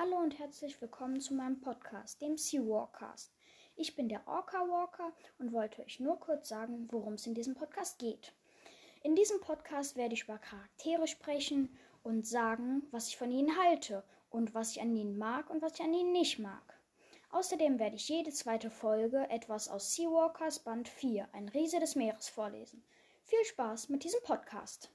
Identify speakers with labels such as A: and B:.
A: Hallo und herzlich willkommen zu meinem Podcast, dem Sea Warcast. Ich bin der Orca Walker und wollte euch nur kurz sagen, worum es in diesem Podcast geht. In diesem Podcast werde ich über Charaktere sprechen und sagen, was ich von ihnen halte und was ich an ihnen mag und was ich an ihnen nicht mag. Außerdem werde ich jede zweite Folge etwas aus Seawalkers Band 4, ein Riese des Meeres, vorlesen. Viel Spaß mit diesem Podcast.